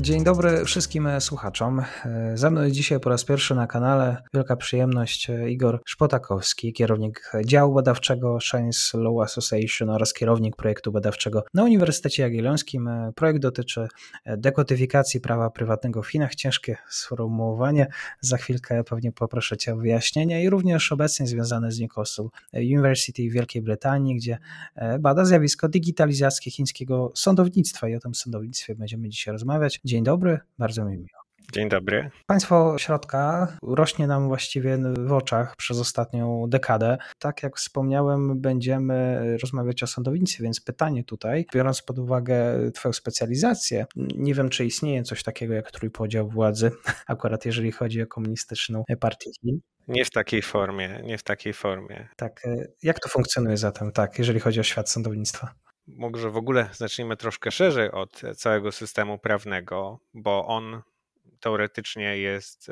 Dzień dobry wszystkim słuchaczom. Ze mną dzisiaj po raz pierwszy na kanale wielka przyjemność Igor Szpotakowski, kierownik działu badawczego Chinese Law Association oraz kierownik projektu badawczego na Uniwersytecie Jagiellońskim. Projekt dotyczy dekotyfikacji prawa prywatnego w Chinach. Ciężkie sformułowanie. Za chwilkę pewnie poproszę Cię o wyjaśnienie i również obecnie związane z Newcastle University w Wielkiej Brytanii, gdzie bada zjawisko digitalizacji chińskiego sądownictwa i o tym sądownictwie będziemy dzisiaj rozmawiać. Dzień dobry, bardzo mi miło. Dzień dobry. Państwo środka rośnie nam właściwie w oczach przez ostatnią dekadę. Tak jak wspomniałem, będziemy rozmawiać o sądownictwie, więc pytanie tutaj, biorąc pod uwagę Twoją specjalizację, nie wiem, czy istnieje coś takiego jak trójpodział władzy, akurat jeżeli chodzi o komunistyczną partię Chin. Nie w takiej formie, nie w takiej formie. Tak, jak to funkcjonuje zatem, tak, jeżeli chodzi o świat sądownictwa? Może w ogóle zacznijmy troszkę szerzej od całego systemu prawnego, bo on teoretycznie jest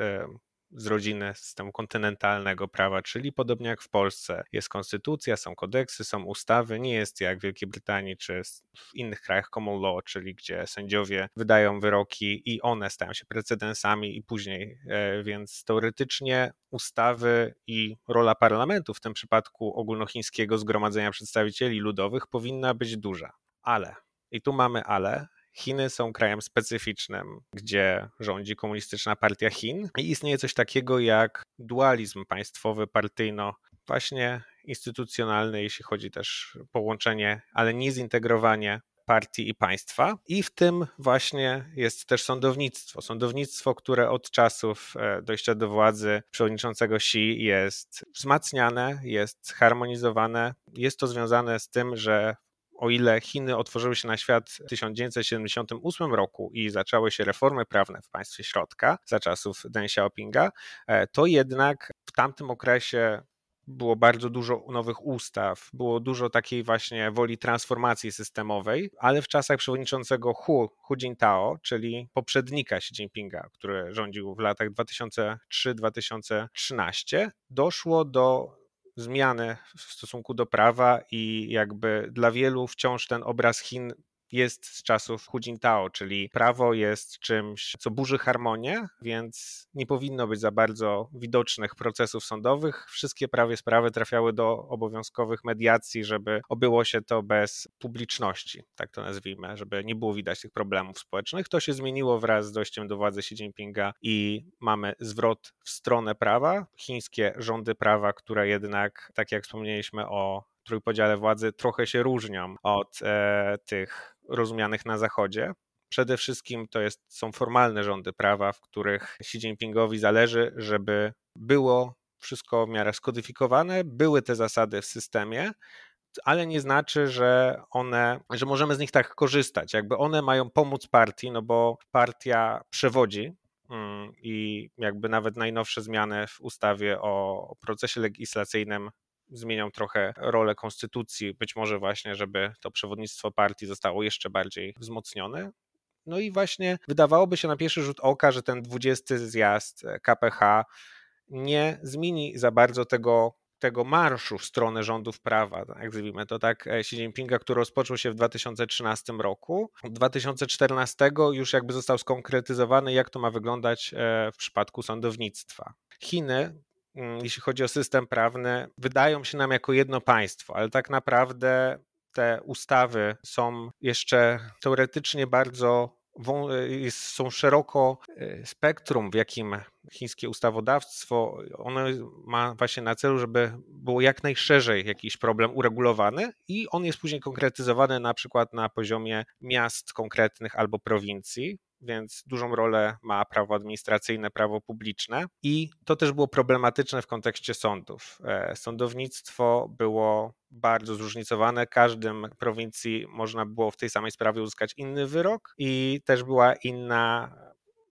z rodziny systemu kontynentalnego prawa, czyli podobnie jak w Polsce jest konstytucja, są kodeksy, są ustawy, nie jest jak w Wielkiej Brytanii czy w innych krajach common law, czyli gdzie sędziowie wydają wyroki i one stają się precedensami i później, więc teoretycznie ustawy i rola parlamentu, w tym przypadku ogólnochińskiego Zgromadzenia Przedstawicieli Ludowych, powinna być duża. Ale, i tu mamy ale, Chiny są krajem specyficznym, gdzie rządzi komunistyczna partia Chin i istnieje coś takiego jak dualizm państwowy, partyjno, właśnie instytucjonalny, jeśli chodzi też połączenie, ale nie zintegrowanie partii i państwa. I w tym właśnie jest też sądownictwo. Sądownictwo, które od czasów dojścia do władzy przewodniczącego Xi jest wzmacniane, jest harmonizowane. Jest to związane z tym, że o ile Chiny otworzyły się na świat w 1978 roku i zaczęły się reformy prawne w państwie środka za czasów Deng Xiaopinga, to jednak w tamtym okresie było bardzo dużo nowych ustaw, było dużo takiej właśnie woli transformacji systemowej, ale w czasach przewodniczącego Hu, Hu Jintao, czyli poprzednika Xi Jinpinga, który rządził w latach 2003-2013, doszło do zmiany w stosunku do prawa i jakby dla wielu wciąż ten obraz Chin jest z czasów Hu Jintao, czyli prawo jest czymś, co burzy harmonię, więc nie powinno być za bardzo widocznych procesów sądowych. Wszystkie prawie sprawy trafiały do obowiązkowych mediacji, żeby obyło się to bez publiczności, tak to nazwijmy, żeby nie było widać tych problemów społecznych. To się zmieniło wraz z dojściem do władzy Xi Jinpinga i mamy zwrot w stronę prawa. Chińskie rządy prawa, które jednak, tak jak wspomnieliśmy o trójpodziale władzy trochę się różnią od e, tych rozumianych na Zachodzie. Przede wszystkim to jest, są formalne rządy prawa, w których Xi Jinpingowi zależy, żeby było wszystko w miarę skodyfikowane, były te zasady w systemie, ale nie znaczy, że one, że możemy z nich tak korzystać. Jakby one mają pomóc partii, no bo partia przewodzi mm, i jakby nawet najnowsze zmiany w ustawie o procesie legislacyjnym zmienią trochę rolę konstytucji, być może właśnie, żeby to przewodnictwo partii zostało jeszcze bardziej wzmocnione. No i właśnie wydawałoby się na pierwszy rzut oka, że ten 20 zjazd KPH nie zmieni za bardzo tego, tego marszu w stronę rządów prawa, jak nazwijmy to tak, Xi Jinpinga, który rozpoczął się w 2013 roku. 2014 już jakby został skonkretyzowany, jak to ma wyglądać e, w przypadku sądownictwa. Chiny jeśli chodzi o system prawny, wydają się nam jako jedno państwo, ale tak naprawdę te ustawy są jeszcze teoretycznie bardzo są szeroko e, spektrum, w jakim chińskie ustawodawstwo, ono ma właśnie na celu, żeby było jak najszerzej jakiś problem uregulowany i on jest później konkretyzowany na przykład na poziomie miast konkretnych albo prowincji więc dużą rolę ma prawo administracyjne, prawo publiczne i to też było problematyczne w kontekście sądów. E, sądownictwo było bardzo zróżnicowane, każdym prowincji można było w tej samej sprawie uzyskać inny wyrok i też była inna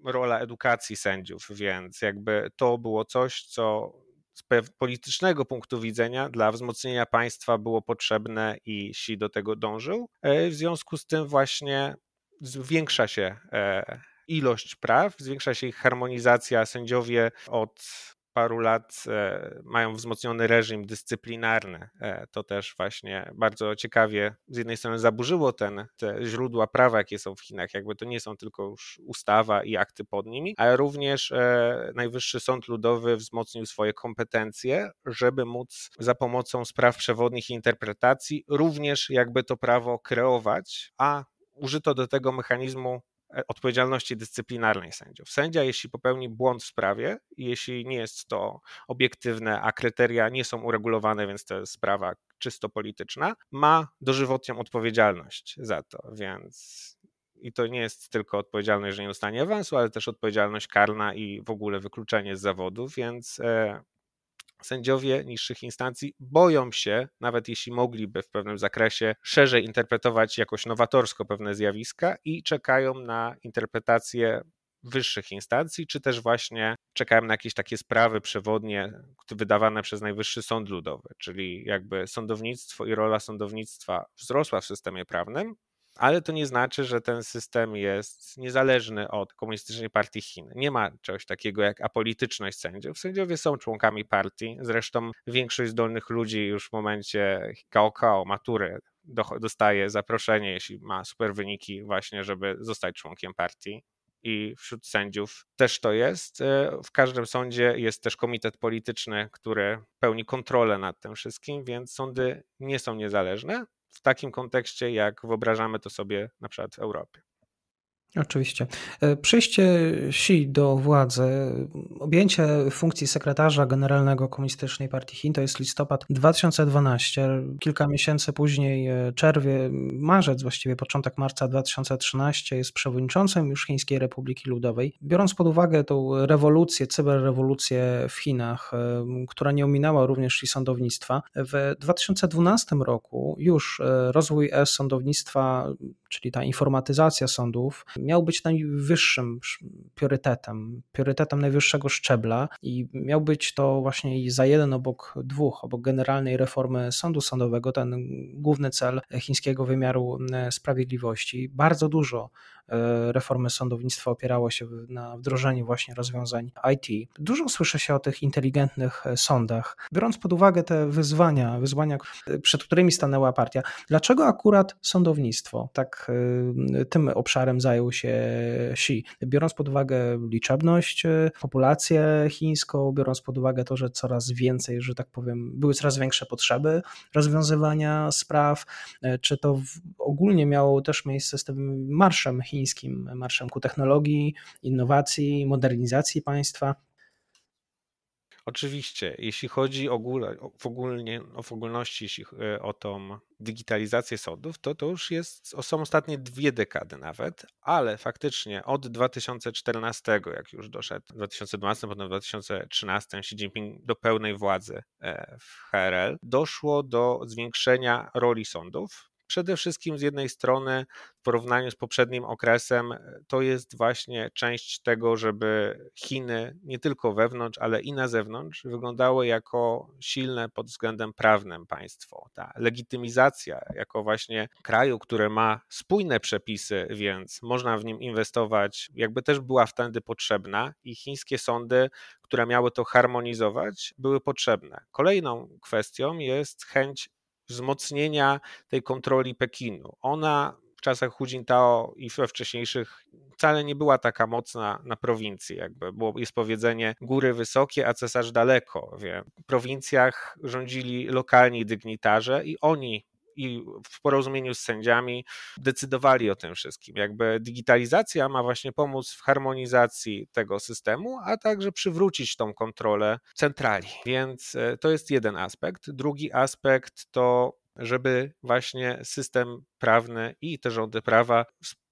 rola edukacji sędziów, więc jakby to było coś, co z politycznego punktu widzenia dla wzmocnienia państwa było potrzebne i Xi do tego dążył. E, w związku z tym właśnie zwiększa się e, ilość praw, zwiększa się ich harmonizacja. Sędziowie od paru lat e, mają wzmocniony reżim dyscyplinarny. E, to też właśnie bardzo ciekawie z jednej strony zaburzyło ten, te źródła prawa, jakie są w Chinach. Jakby to nie są tylko już ustawa i akty pod nimi, ale również Najwyższy Sąd Ludowy wzmocnił swoje kompetencje, żeby móc za pomocą spraw przewodnich i interpretacji również jakby to prawo kreować, a użyto do tego mechanizmu E, odpowiedzialności dyscyplinarnej sędziów. Sędzia, jeśli popełni błąd w sprawie, jeśli nie jest to obiektywne, a kryteria nie są uregulowane, więc to jest sprawa czysto polityczna, ma dożywotnią odpowiedzialność za to, więc i to nie jest tylko odpowiedzialność, że nie dostanie awansu, ale też odpowiedzialność karna i w ogóle wykluczenie z zawodu, więc e, sędziowie niższych instancji boją się, nawet jeśli mogliby w pewnym zakresie szerzej interpretować jakoś nowatorsko pewne zjawiska i czekają na interpretację wyższych instancji, czy też właśnie czekają na jakieś takie sprawy przewodnie wydawane przez Najwyższy Sąd Ludowy, czyli jakby sądownictwo i rola sądownictwa wzrosła w systemie prawnym, ale to nie znaczy, że ten system jest niezależny od Komunistycznej Partii Chin. Nie ma czegoś takiego jak apolityczność sędziów. Sędziowie są członkami partii, zresztą większość zdolnych ludzi już w momencie KOKO, matury dostaje zaproszenie, jeśli ma super wyniki właśnie, żeby zostać członkiem partii i wśród sędziów też to jest. E, w każdym sądzie jest też komitet polityczny, który pełni kontrolę nad tym wszystkim, więc sądy nie są niezależne w takim kontekście, jak wyobrażamy to sobie na przykład Europie. Oczywiście. E, przyjście Xi do władzy, objęcie funkcji sekretarza generalnego Komunistycznej Partii Chin to jest listopad 2012. Kilka miesięcy później, e, czerwie, marzec, właściwie początek marca 2013 jest przewodniczącym już Chińskiej Republiki Ludowej. Biorąc pod uwagę tą rewolucję, cyberrewolucję w Chinach, e, która nie ominęła również i sądownictwa, w 2012 roku już rozwój e-sądownictwa, czyli ta informatyzacja sądów, miał być najwyższym priorytetem, priorytetem najwyższego szczebla i miał być to właśnie za jeden obok dwóch, obok generalnej reformy sądu sądowego, ten główny cel chińskiego wymiaru e, sprawiedliwości. Bardzo dużo reformy sądownictwa opierało się na wdrożeniu właśnie rozwiązań IT. Dużo słyszy się o tych inteligentnych e, sądach. Biorąc pod uwagę te wyzwania, wyzwania, przed którymi stanęła partia, dlaczego akurat sądownictwo tak e, tym obszarem zajął się Xi? Biorąc pod uwagę liczebność, populację chińską, biorąc pod uwagę to, że coraz więcej, że tak powiem, były coraz większe potrzeby rozwiązywania spraw, czy to ogólnie miało też miejsce z tym marszem chińskim, chińskim marszem ku technologii, innowacji, modernizacji państwa. Oczywiście, jeśli chodzi ogóle, w, ogólnie, w ogólności jeśli e, o tą digitalizację sądów, to to już jest, są ostatnie dwie dekady nawet, ale faktycznie od 2014, jak już doszedł, w 2012, potem w 2013 Xi Jinping do pełnej władzy e, w HRL, doszło do zwiększenia roli sądów Przede wszystkim z jednej strony w porównaniu z poprzednim okresem to jest właśnie część tego, żeby Chiny nie tylko wewnątrz, ale i na zewnątrz wyglądały jako silne pod względem prawnym państwo. Ta legitymizacja jako właśnie kraju, które ma spójne przepisy, więc można w nim inwestować, jakby też była wtedy potrzebna i chińskie sądy, które miały to harmonizować, były potrzebne. Kolejną kwestią jest chęć wzmocnienia tej kontroli Pekinu. Ona w czasach Hu Jintao i we wcześniejszych wcale nie była taka mocna na prowincji, jakby było, jest powiedzenie góry wysokie, a cesarz daleko. Wie. W prowincjach rządzili lokalni dygnitarze i oni i w porozumieniu z sędziami decydowali o tym wszystkim. Jakby digitalizacja ma właśnie pomóc w harmonizacji tego systemu, a także przywrócić tą kontrolę centrali. Więc e, to jest jeden aspekt. Drugi aspekt to żeby właśnie system prawny i te rządy prawa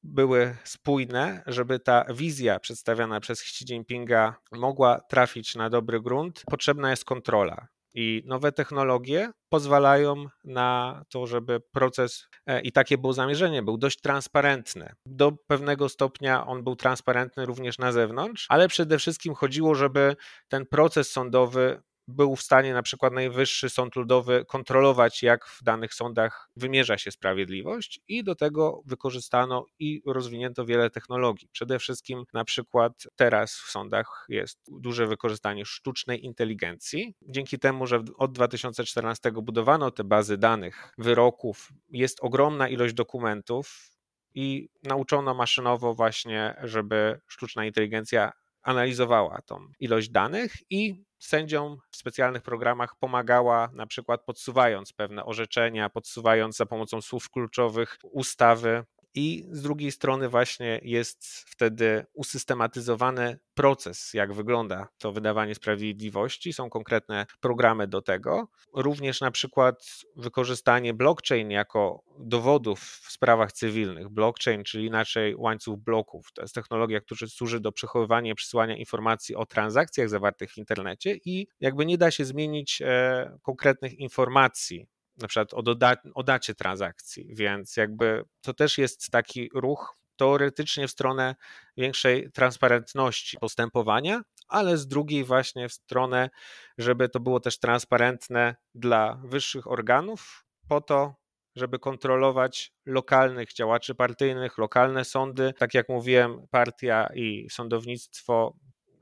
były spójne, żeby ta wizja przedstawiana przez Xi Jinpinga mogła trafić na dobry grunt, potrzebna jest kontrola. I nowe technologie pozwalają na to, żeby proces, e, i takie było zamierzenie, był dość transparentny. Do pewnego stopnia on był transparentny również na zewnątrz, ale przede wszystkim chodziło, żeby ten proces sądowy był w stanie na przykład Najwyższy Sąd Ludowy kontrolować, jak w danych sądach wymierza się sprawiedliwość i do tego wykorzystano i rozwinięto wiele technologii. Przede wszystkim na przykład teraz w sądach jest duże wykorzystanie sztucznej inteligencji. Dzięki temu, że od 2014 budowano te bazy danych, wyroków, jest ogromna ilość dokumentów, i nauczono maszynowo właśnie, żeby sztuczna inteligencja analizowała tą ilość danych i sędziom w specjalnych programach pomagała, na przykład podsuwając pewne orzeczenia, podsuwając za pomocą słów kluczowych ustawy i z drugiej strony właśnie jest wtedy usystematyzowany proces, jak wygląda to wydawanie sprawiedliwości. Są konkretne programy do tego. Również na przykład wykorzystanie blockchain jako dowodów w sprawach cywilnych. Blockchain, czyli inaczej łańcuch bloków. To jest technologia, która służy do przechowywania i przesyłania informacji o transakcjach zawartych w internecie i jakby nie da się zmienić e, konkretnych informacji na przykład o, doda- o dacie transakcji, więc jakby to też jest taki ruch teoretycznie w stronę większej transparentności postępowania, ale z drugiej właśnie w stronę, żeby to było też transparentne dla wyższych organów, po to, żeby kontrolować lokalnych działaczy partyjnych, lokalne sądy. Tak jak mówiłem, partia i sądownictwo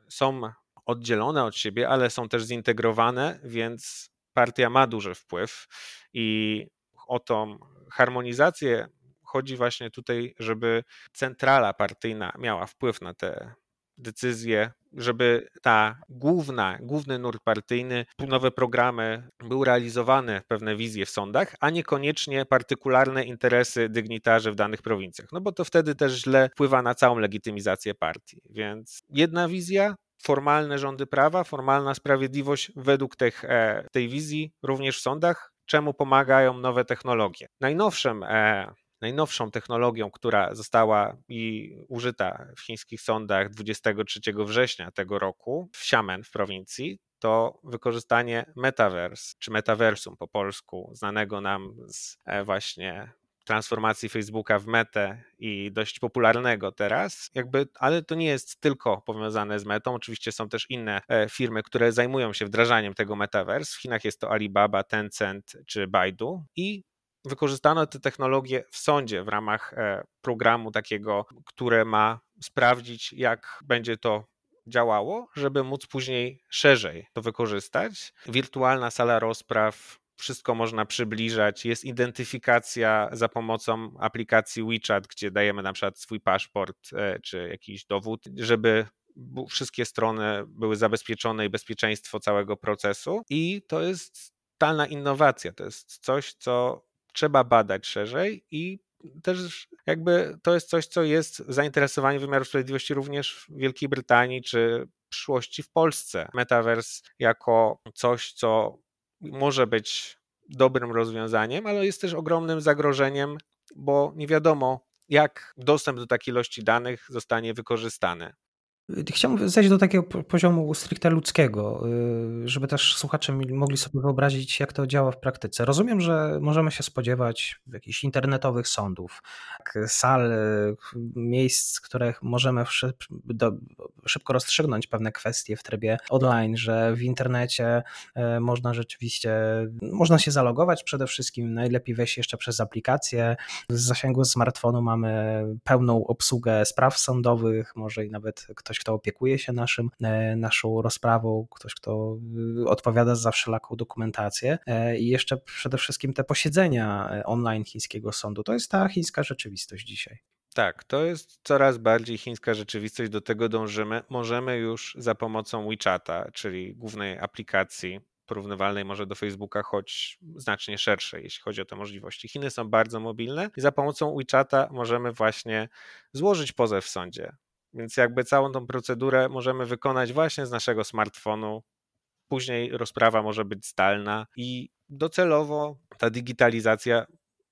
są oddzielone od siebie, ale są też zintegrowane, więc partia ma duży wpływ i o tą harmonizację chodzi właśnie tutaj, żeby centrala partyjna miała wpływ na te decyzje, żeby ta główna, główny nurt partyjny, nowe programy były realizowane, pewne wizje w sądach, a niekoniecznie partykularne interesy dygnitarzy w danych prowincjach, no bo to wtedy też źle wpływa na całą legitymizację partii. Więc jedna wizja, formalne rządy prawa, formalna sprawiedliwość według tych, e, tej wizji również w sądach, czemu pomagają nowe technologie. Najnowszym e, najnowszą technologią, która została i użyta w chińskich sądach 23 września tego roku w Xiamen w prowincji, to wykorzystanie metaverse, czy metaversum po polsku, znanego nam z e, właśnie transformacji Facebooka w metę i dość popularnego teraz, jakby, ale to nie jest tylko powiązane z metą. Oczywiście są też inne e, firmy, które zajmują się wdrażaniem tego metaverse. W Chinach jest to Alibaba, Tencent czy Baidu i wykorzystano te technologie w sądzie w ramach e, programu takiego, które ma sprawdzić, jak będzie to działało, żeby móc później szerzej to wykorzystać. Wirtualna sala rozpraw wszystko można przybliżać. Jest identyfikacja za pomocą aplikacji WeChat, gdzie dajemy na przykład swój paszport e, czy jakiś dowód, żeby wszystkie strony były zabezpieczone i bezpieczeństwo całego procesu. I to jest totalna innowacja. To jest coś, co trzeba badać szerzej i też jakby to jest coś, co jest zainteresowanie wymiaru sprawiedliwości również w Wielkiej Brytanii czy w przyszłości w Polsce. Metaverse jako coś, co może być dobrym rozwiązaniem, ale jest też ogromnym zagrożeniem, bo nie wiadomo, jak dostęp do takiej ilości danych zostanie wykorzystany. Chciałbym zejść do takiego poziomu stricte ludzkiego, y, żeby też słuchacze mogli sobie wyobrazić, jak to działa w praktyce. Rozumiem, że możemy się spodziewać jakichś internetowych sądów, sal, y, miejsc, w których możemy szybko rozstrzygnąć pewne kwestie w trybie online, że w internecie y, można rzeczywiście, można się zalogować przede wszystkim, najlepiej wejść jeszcze przez aplikację. Z zasięgu smartfonu mamy pełną obsługę spraw sądowych, może i nawet ktoś ktoś, kto opiekuje się naszym, e, naszą rozprawą, ktoś, kto y, odpowiada za wszelaką dokumentację e, i jeszcze przede wszystkim te posiedzenia e, online chińskiego sądu. To jest ta chińska rzeczywistość dzisiaj. Tak, to jest coraz bardziej chińska rzeczywistość, do tego dążymy. Możemy już za pomocą WeChata, czyli głównej aplikacji porównywalnej może do Facebooka, choć znacznie szerszej, jeśli chodzi o te możliwości. Chiny są bardzo mobilne i za pomocą WeChata możemy właśnie złożyć pozew w sądzie. Więc jakby całą tą procedurę możemy wykonać właśnie z naszego smartfonu. Później rozprawa może być zdalna i docelowo ta digitalizacja,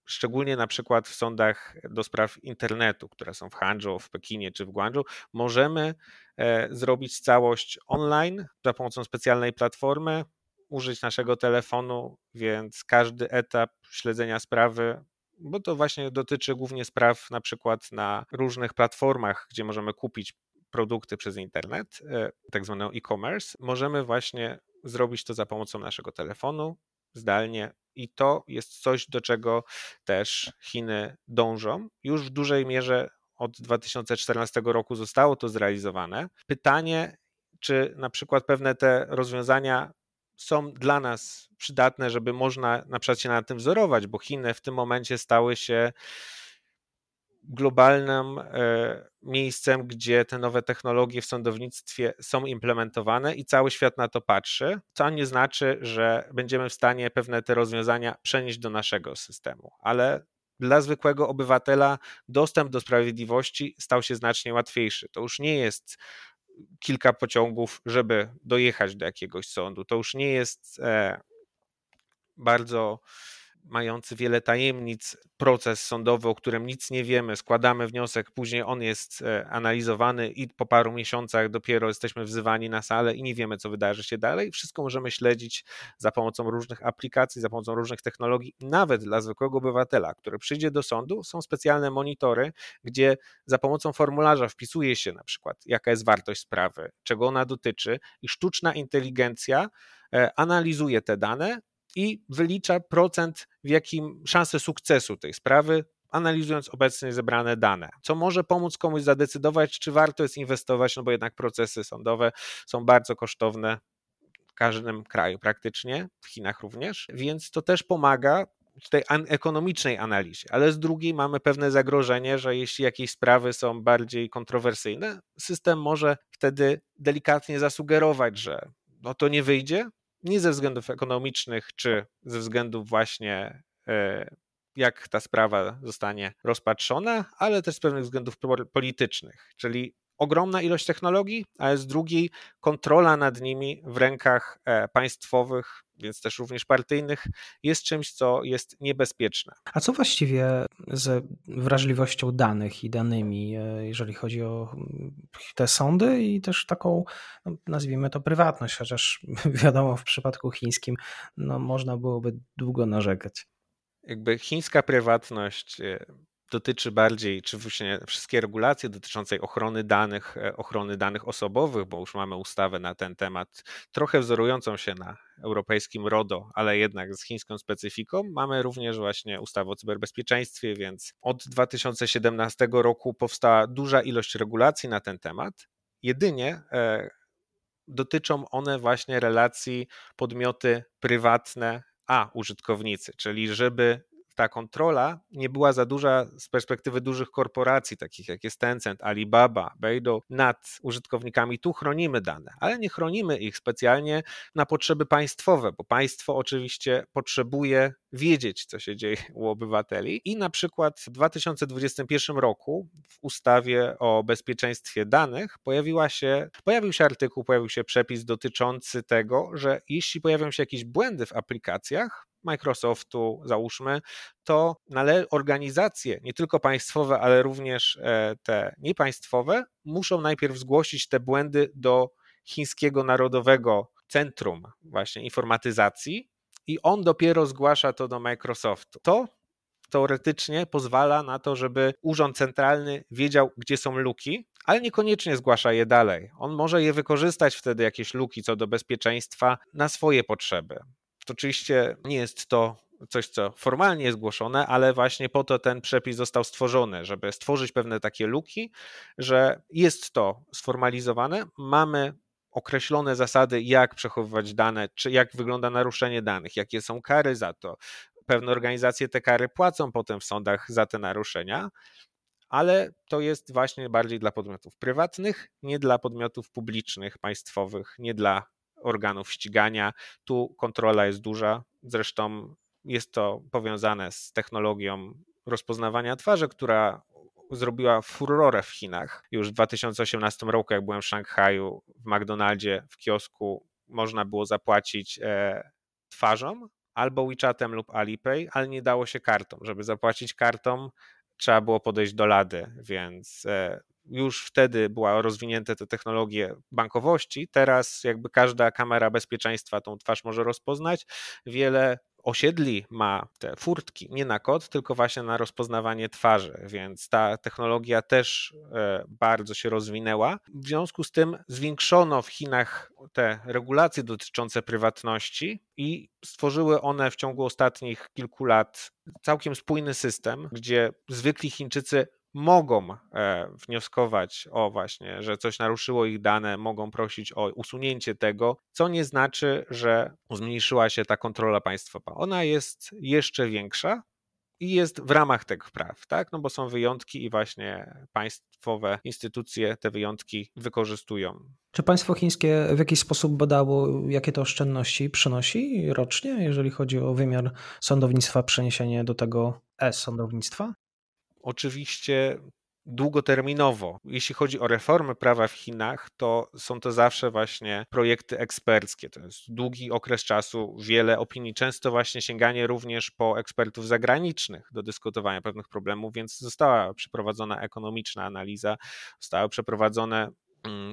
szczególnie na przykład w sądach do spraw internetu, które są w Hangzhou, w Pekinie czy w Guangzhou, możemy e, zrobić całość online za pomocą specjalnej platformy, użyć naszego telefonu, więc każdy etap śledzenia sprawy bo to właśnie dotyczy głównie spraw na przykład na różnych platformach, gdzie możemy kupić produkty przez internet, e, tak zwanego e-commerce, możemy właśnie zrobić to za pomocą naszego telefonu, zdalnie. I to jest coś, do czego też Chiny dążą. Już w dużej mierze od 2014 roku zostało to zrealizowane. Pytanie, czy na przykład pewne te rozwiązania są dla nas przydatne, żeby można na przykład się na tym wzorować, bo Chiny w tym momencie stały się globalnym e, miejscem, gdzie te nowe technologie w sądownictwie są implementowane i cały świat na to patrzy, co nie znaczy, że będziemy w stanie pewne te rozwiązania przenieść do naszego systemu, ale dla zwykłego obywatela dostęp do sprawiedliwości stał się znacznie łatwiejszy. To już nie jest kilka pociągów, żeby dojechać do jakiegoś sądu. To już nie jest e, bardzo mający wiele tajemnic proces sądowy, o którym nic nie wiemy, składamy wniosek, później on jest e, analizowany i po paru miesiącach dopiero jesteśmy wzywani na salę i nie wiemy, co wydarzy się dalej. Wszystko możemy śledzić za pomocą różnych aplikacji, za pomocą różnych technologii. Nawet dla zwykłego obywatela, który przyjdzie do sądu, są specjalne monitory, gdzie za pomocą formularza wpisuje się na przykład, jaka jest wartość sprawy, czego ona dotyczy i sztuczna inteligencja e, analizuje te dane, i wylicza procent, w jakim szanse sukcesu tej sprawy, analizując obecnie zebrane dane, co może pomóc komuś zadecydować, czy warto jest inwestować, no bo jednak procesy sądowe są bardzo kosztowne w każdym kraju praktycznie, w Chinach również, więc to też pomaga w tej ekonomicznej analizie, ale z drugiej mamy pewne zagrożenie, że jeśli jakieś sprawy są bardziej kontrowersyjne, system może wtedy delikatnie zasugerować, że no to nie wyjdzie, nie ze względów ekonomicznych, czy ze względów właśnie e, jak ta sprawa zostanie rozpatrzona, ale też z pewnych względów politycznych, czyli ogromna ilość technologii, ale z drugiej kontrola nad nimi w rękach e, państwowych, więc też również partyjnych, jest czymś, co jest niebezpieczne. A co właściwie z wrażliwością danych i danymi, e, jeżeli chodzi o mm, te sądy i też taką, no, nazwijmy to prywatność, chociaż wiadomo, w przypadku chińskim no, można byłoby długo narzekać. Jakby chińska prywatność e, dotyczy bardziej, czy właśnie wszystkie regulacje dotyczące ochrony danych, e, ochrony danych osobowych, bo już mamy ustawę na ten temat, trochę wzorującą się na europejskim RODO, ale jednak z chińską specyfiką. Mamy również właśnie ustawę o cyberbezpieczeństwie, więc od 2017 roku powstała duża ilość regulacji na ten temat. Jedynie e, dotyczą one właśnie relacji podmioty prywatne a użytkownicy, czyli żeby ta kontrola nie była za duża z perspektywy dużych korporacji, takich jak jest Tencent, Alibaba, Beidou, nad użytkownikami. Tu chronimy dane, ale nie chronimy ich specjalnie na potrzeby państwowe, bo państwo oczywiście potrzebuje wiedzieć, co się dzieje u obywateli. I na przykład w 2021 roku w ustawie o bezpieczeństwie danych pojawiła się, pojawił się artykuł, pojawił się przepis dotyczący tego, że jeśli pojawią się jakieś błędy w aplikacjach, Microsoftu, załóżmy, to organizacje, nie tylko państwowe, ale również e, te niepaństwowe, muszą najpierw zgłosić te błędy do chińskiego narodowego centrum właśnie informatyzacji i on dopiero zgłasza to do Microsoftu. To teoretycznie pozwala na to, żeby urząd centralny wiedział, gdzie są luki, ale niekoniecznie zgłasza je dalej. On może je wykorzystać wtedy, jakieś luki co do bezpieczeństwa, na swoje potrzeby. Oczywiście nie jest to coś, co formalnie jest zgłoszone, ale właśnie po to ten przepis został stworzony, żeby stworzyć pewne takie luki, że jest to sformalizowane, mamy określone zasady, jak przechowywać dane, czy jak wygląda naruszenie danych, jakie są kary za to. Pewne organizacje te kary płacą potem w sądach za te naruszenia, ale to jest właśnie bardziej dla podmiotów prywatnych, nie dla podmiotów publicznych, państwowych, nie dla organów ścigania. Tu kontrola jest duża, zresztą jest to powiązane z technologią rozpoznawania twarzy, która zrobiła furorę w Chinach. Już w 2018 roku, jak byłem w Szanghaju, w McDonaldzie, w kiosku, można było zapłacić e, twarzą albo WeChatem lub Alipay, ale nie dało się kartą. Żeby zapłacić kartą, trzeba było podejść do lady, więc e, już wtedy była rozwinięte te technologie bankowości. Teraz jakby każda kamera bezpieczeństwa tą twarz może rozpoznać. Wiele osiedli ma te furtki nie na kod, tylko właśnie na rozpoznawanie twarzy, więc ta technologia też e, bardzo się rozwinęła. W związku z tym zwiększono w Chinach te regulacje dotyczące prywatności i stworzyły one w ciągu ostatnich kilku lat całkiem spójny system, gdzie zwykli Chińczycy mogą e, wnioskować o właśnie, że coś naruszyło ich dane, mogą prosić o usunięcie tego, co nie znaczy, że zmniejszyła się ta kontrola państwowa. Ona jest jeszcze większa, i jest w ramach tych praw, tak? No bo są wyjątki i właśnie państwowe instytucje te wyjątki wykorzystują. Czy państwo chińskie w jakiś sposób badało, jakie to oszczędności przynosi rocznie, jeżeli chodzi o wymiar sądownictwa, przeniesienie do tego e-sądownictwa? Oczywiście długoterminowo. Jeśli chodzi o reformę prawa w Chinach, to są to zawsze właśnie projekty eksperckie. To jest długi okres czasu, wiele opinii, często właśnie sięganie również po ekspertów zagranicznych do dyskutowania pewnych problemów, więc została przeprowadzona ekonomiczna analiza, zostały przeprowadzone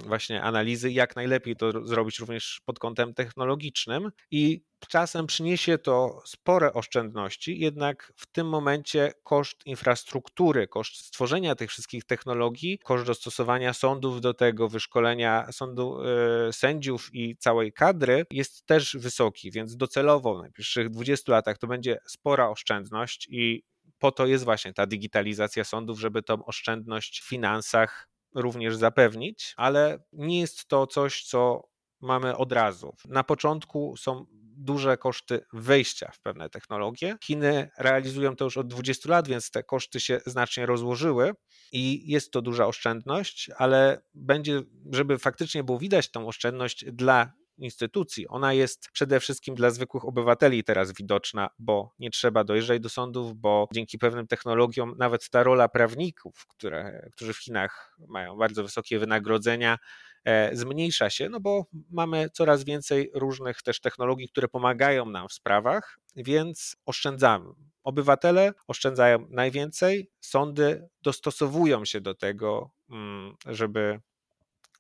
właśnie analizy, jak najlepiej to zrobić również pod kątem technologicznym i czasem przyniesie to spore oszczędności, jednak w tym momencie koszt infrastruktury, koszt stworzenia tych wszystkich technologii, koszt dostosowania sądów do tego, wyszkolenia sądu, yy, sędziów i całej kadry jest też wysoki, więc docelowo w najbliższych 20 latach to będzie spora oszczędność i po to jest właśnie ta digitalizacja sądów, żeby tą oszczędność w finansach również zapewnić, ale nie jest to coś, co mamy od razu. Na początku są duże koszty wejścia w pewne technologie. Chiny realizują to już od 20 lat, więc te koszty się znacznie rozłożyły i jest to duża oszczędność, ale będzie, żeby faktycznie było widać tą oszczędność dla instytucji. Ona jest przede wszystkim dla zwykłych obywateli teraz widoczna, bo nie trzeba dojeżdżać do sądów, bo dzięki pewnym technologiom nawet ta rola prawników, które, którzy w Chinach mają bardzo wysokie wynagrodzenia, e, zmniejsza się, no bo mamy coraz więcej różnych też technologii, które pomagają nam w sprawach, więc oszczędzamy. Obywatele oszczędzają najwięcej, sądy dostosowują się do tego, mm, żeby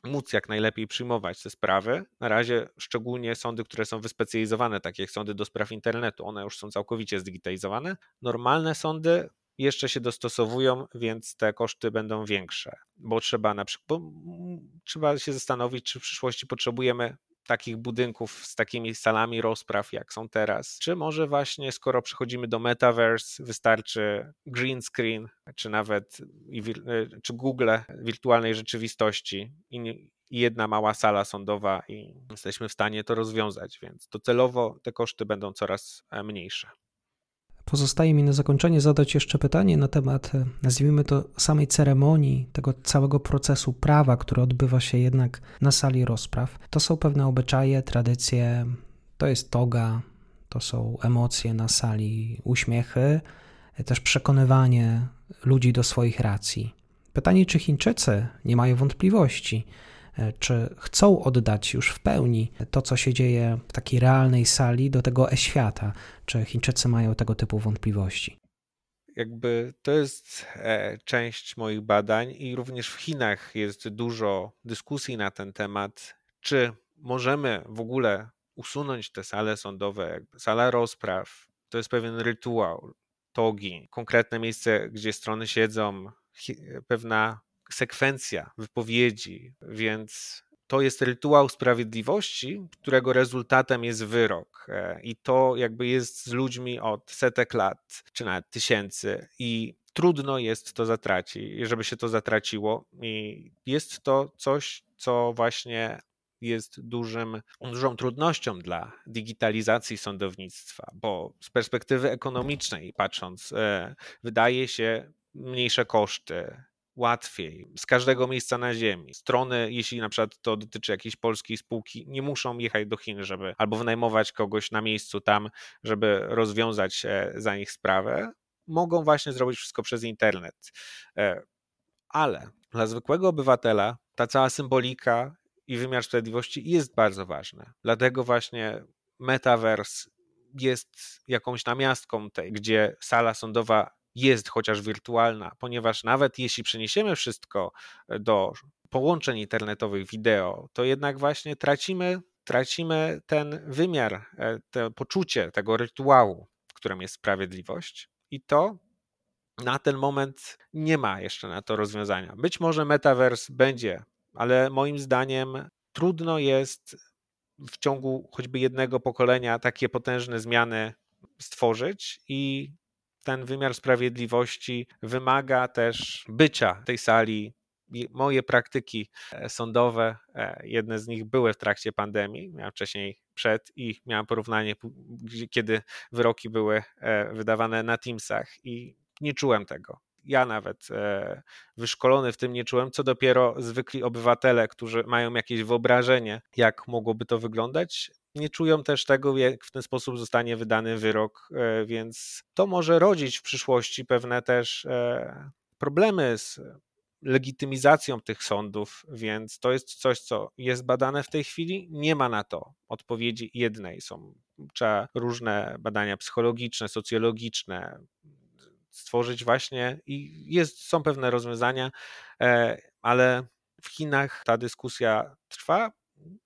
móc jak najlepiej przyjmować te sprawy. Na razie szczególnie sądy, które są wyspecjalizowane, takie jak sądy do spraw internetu, one już są całkowicie zdigitalizowane. Normalne sądy jeszcze się dostosowują, więc te koszty będą większe, bo trzeba na przykład trzeba się zastanowić, czy w przyszłości potrzebujemy takich budynków z takimi salami rozpraw, jak są teraz? Czy może właśnie, skoro przechodzimy do metaverse, wystarczy green screen, czy nawet e, czy Google wirtualnej rzeczywistości i jedna mała sala sądowa i jesteśmy w stanie to rozwiązać, więc docelowo te koszty będą coraz e, mniejsze. Pozostaje mi na zakończenie zadać jeszcze pytanie na temat, e, nazwijmy to, samej ceremonii, tego całego procesu prawa, który odbywa się jednak na sali rozpraw. To są pewne obyczaje, tradycje, to jest toga, to są emocje na sali, uśmiechy, e, też przekonywanie ludzi do swoich racji. Pytanie, czy Chińczycy nie mają wątpliwości, czy chcą oddać już w pełni to, co się dzieje w takiej realnej sali, do tego e-świata? Czy Chińczycy mają tego typu wątpliwości? Jakby to jest e, część moich badań i również w Chinach jest dużo dyskusji na ten temat, czy możemy w ogóle usunąć te sale sądowe, sala rozpraw. To jest pewien rytuał, togi, konkretne miejsce, gdzie strony siedzą, pewna sekwencja wypowiedzi, więc to jest rytuał sprawiedliwości, którego rezultatem jest wyrok. E, I to jakby jest z ludźmi od setek lat, czy nawet tysięcy. I trudno jest to zatracić, żeby się to zatraciło. I jest to coś, co właśnie jest dużym, dużą trudnością dla digitalizacji sądownictwa, bo z perspektywy ekonomicznej patrząc, e, wydaje się mniejsze koszty, łatwiej z każdego miejsca na ziemi. Strony, jeśli na przykład to dotyczy jakiejś polskiej spółki, nie muszą jechać do Chin, żeby albo wynajmować kogoś na miejscu tam, żeby rozwiązać e, za nich sprawę. Mogą właśnie zrobić wszystko przez internet. E, ale dla zwykłego obywatela ta cała symbolika i wymiar sprawiedliwości jest bardzo ważny. Dlatego właśnie metaverse jest jakąś namiastką tej, gdzie sala sądowa jest chociaż wirtualna, ponieważ nawet jeśli przeniesiemy wszystko e, do połączeń internetowych wideo, to jednak właśnie tracimy tracimy ten wymiar, e, to poczucie tego rytuału, którym jest sprawiedliwość, i to na ten moment nie ma jeszcze na to rozwiązania. Być może metaverse będzie, ale moim zdaniem trudno jest w ciągu choćby jednego pokolenia takie potężne zmiany stworzyć i ten wymiar sprawiedliwości wymaga też bycia tej sali. Moje praktyki e, sądowe, e, jedne z nich były w trakcie pandemii, miałem wcześniej przed i miałem porównanie, kiedy wyroki były e, wydawane na Teamsach i nie czułem tego. Ja nawet wyszkolony w tym nie czułem, co dopiero zwykli obywatele, którzy mają jakieś wyobrażenie, jak mogłoby to wyglądać, nie czują też tego, jak w ten sposób zostanie wydany wyrok, e, więc to może rodzić w przyszłości pewne też e, problemy z legitymizacją tych sądów, więc to jest coś, co jest badane w tej chwili. Nie ma na to odpowiedzi jednej. Są trzeba różne badania psychologiczne, socjologiczne stworzyć właśnie i jest, są pewne rozwiązania, e, ale w Chinach ta dyskusja trwa.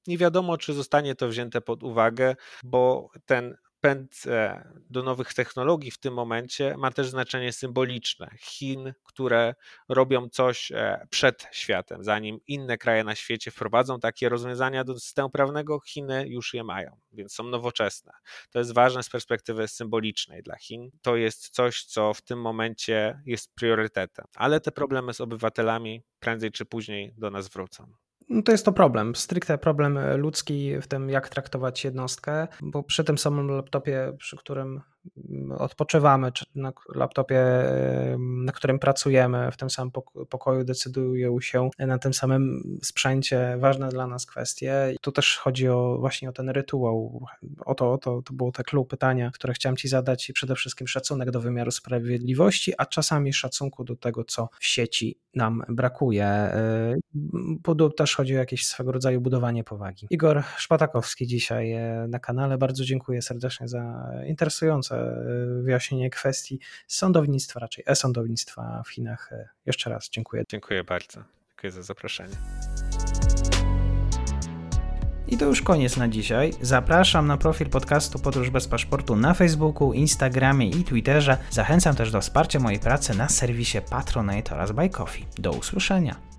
Nie wiadomo, czy zostanie to wzięte pod uwagę, bo ten pęd e, do nowych technologii w tym momencie ma też znaczenie symboliczne. Chin, które robią coś e, przed światem, zanim inne kraje na świecie wprowadzą takie rozwiązania do systemu prawnego, Chiny już je mają, więc są nowoczesne. To jest ważne z perspektywy symbolicznej dla Chin. To jest coś, co w tym momencie jest priorytetem, ale te problemy z obywatelami prędzej czy później do nas wrócą. No to jest to problem, stricte problem ludzki w tym, jak traktować jednostkę, bo przy tym samym laptopie, przy którym odpoczywamy, czy na laptopie, na którym pracujemy, w tym samym pokoju decydują się na tym samym sprzęcie ważne dla nas kwestie. I tu też chodzi o właśnie o ten rytuał, o to, o to, to było te clue pytania, które chciałem Ci zadać i przede wszystkim szacunek do wymiaru sprawiedliwości, a czasami szacunku do tego, co w sieci nam brakuje. Też chodzi o jakieś swego rodzaju budowanie powagi. Igor Szpatakowski dzisiaj e, na kanale. Bardzo dziękuję serdecznie za interesujące wyjaśnienie kwestii sądownictwa, raczej e-sądownictwa w Chinach. Jeszcze raz dziękuję. Dziękuję bardzo. Dziękuję za zaproszenie. I to już koniec na dzisiaj. Zapraszam na profil podcastu Podróż bez paszportu na Facebooku, Instagramie i Twitterze. Zachęcam też do wsparcia mojej pracy na serwisie Patronite oraz Buy Coffee. Do usłyszenia.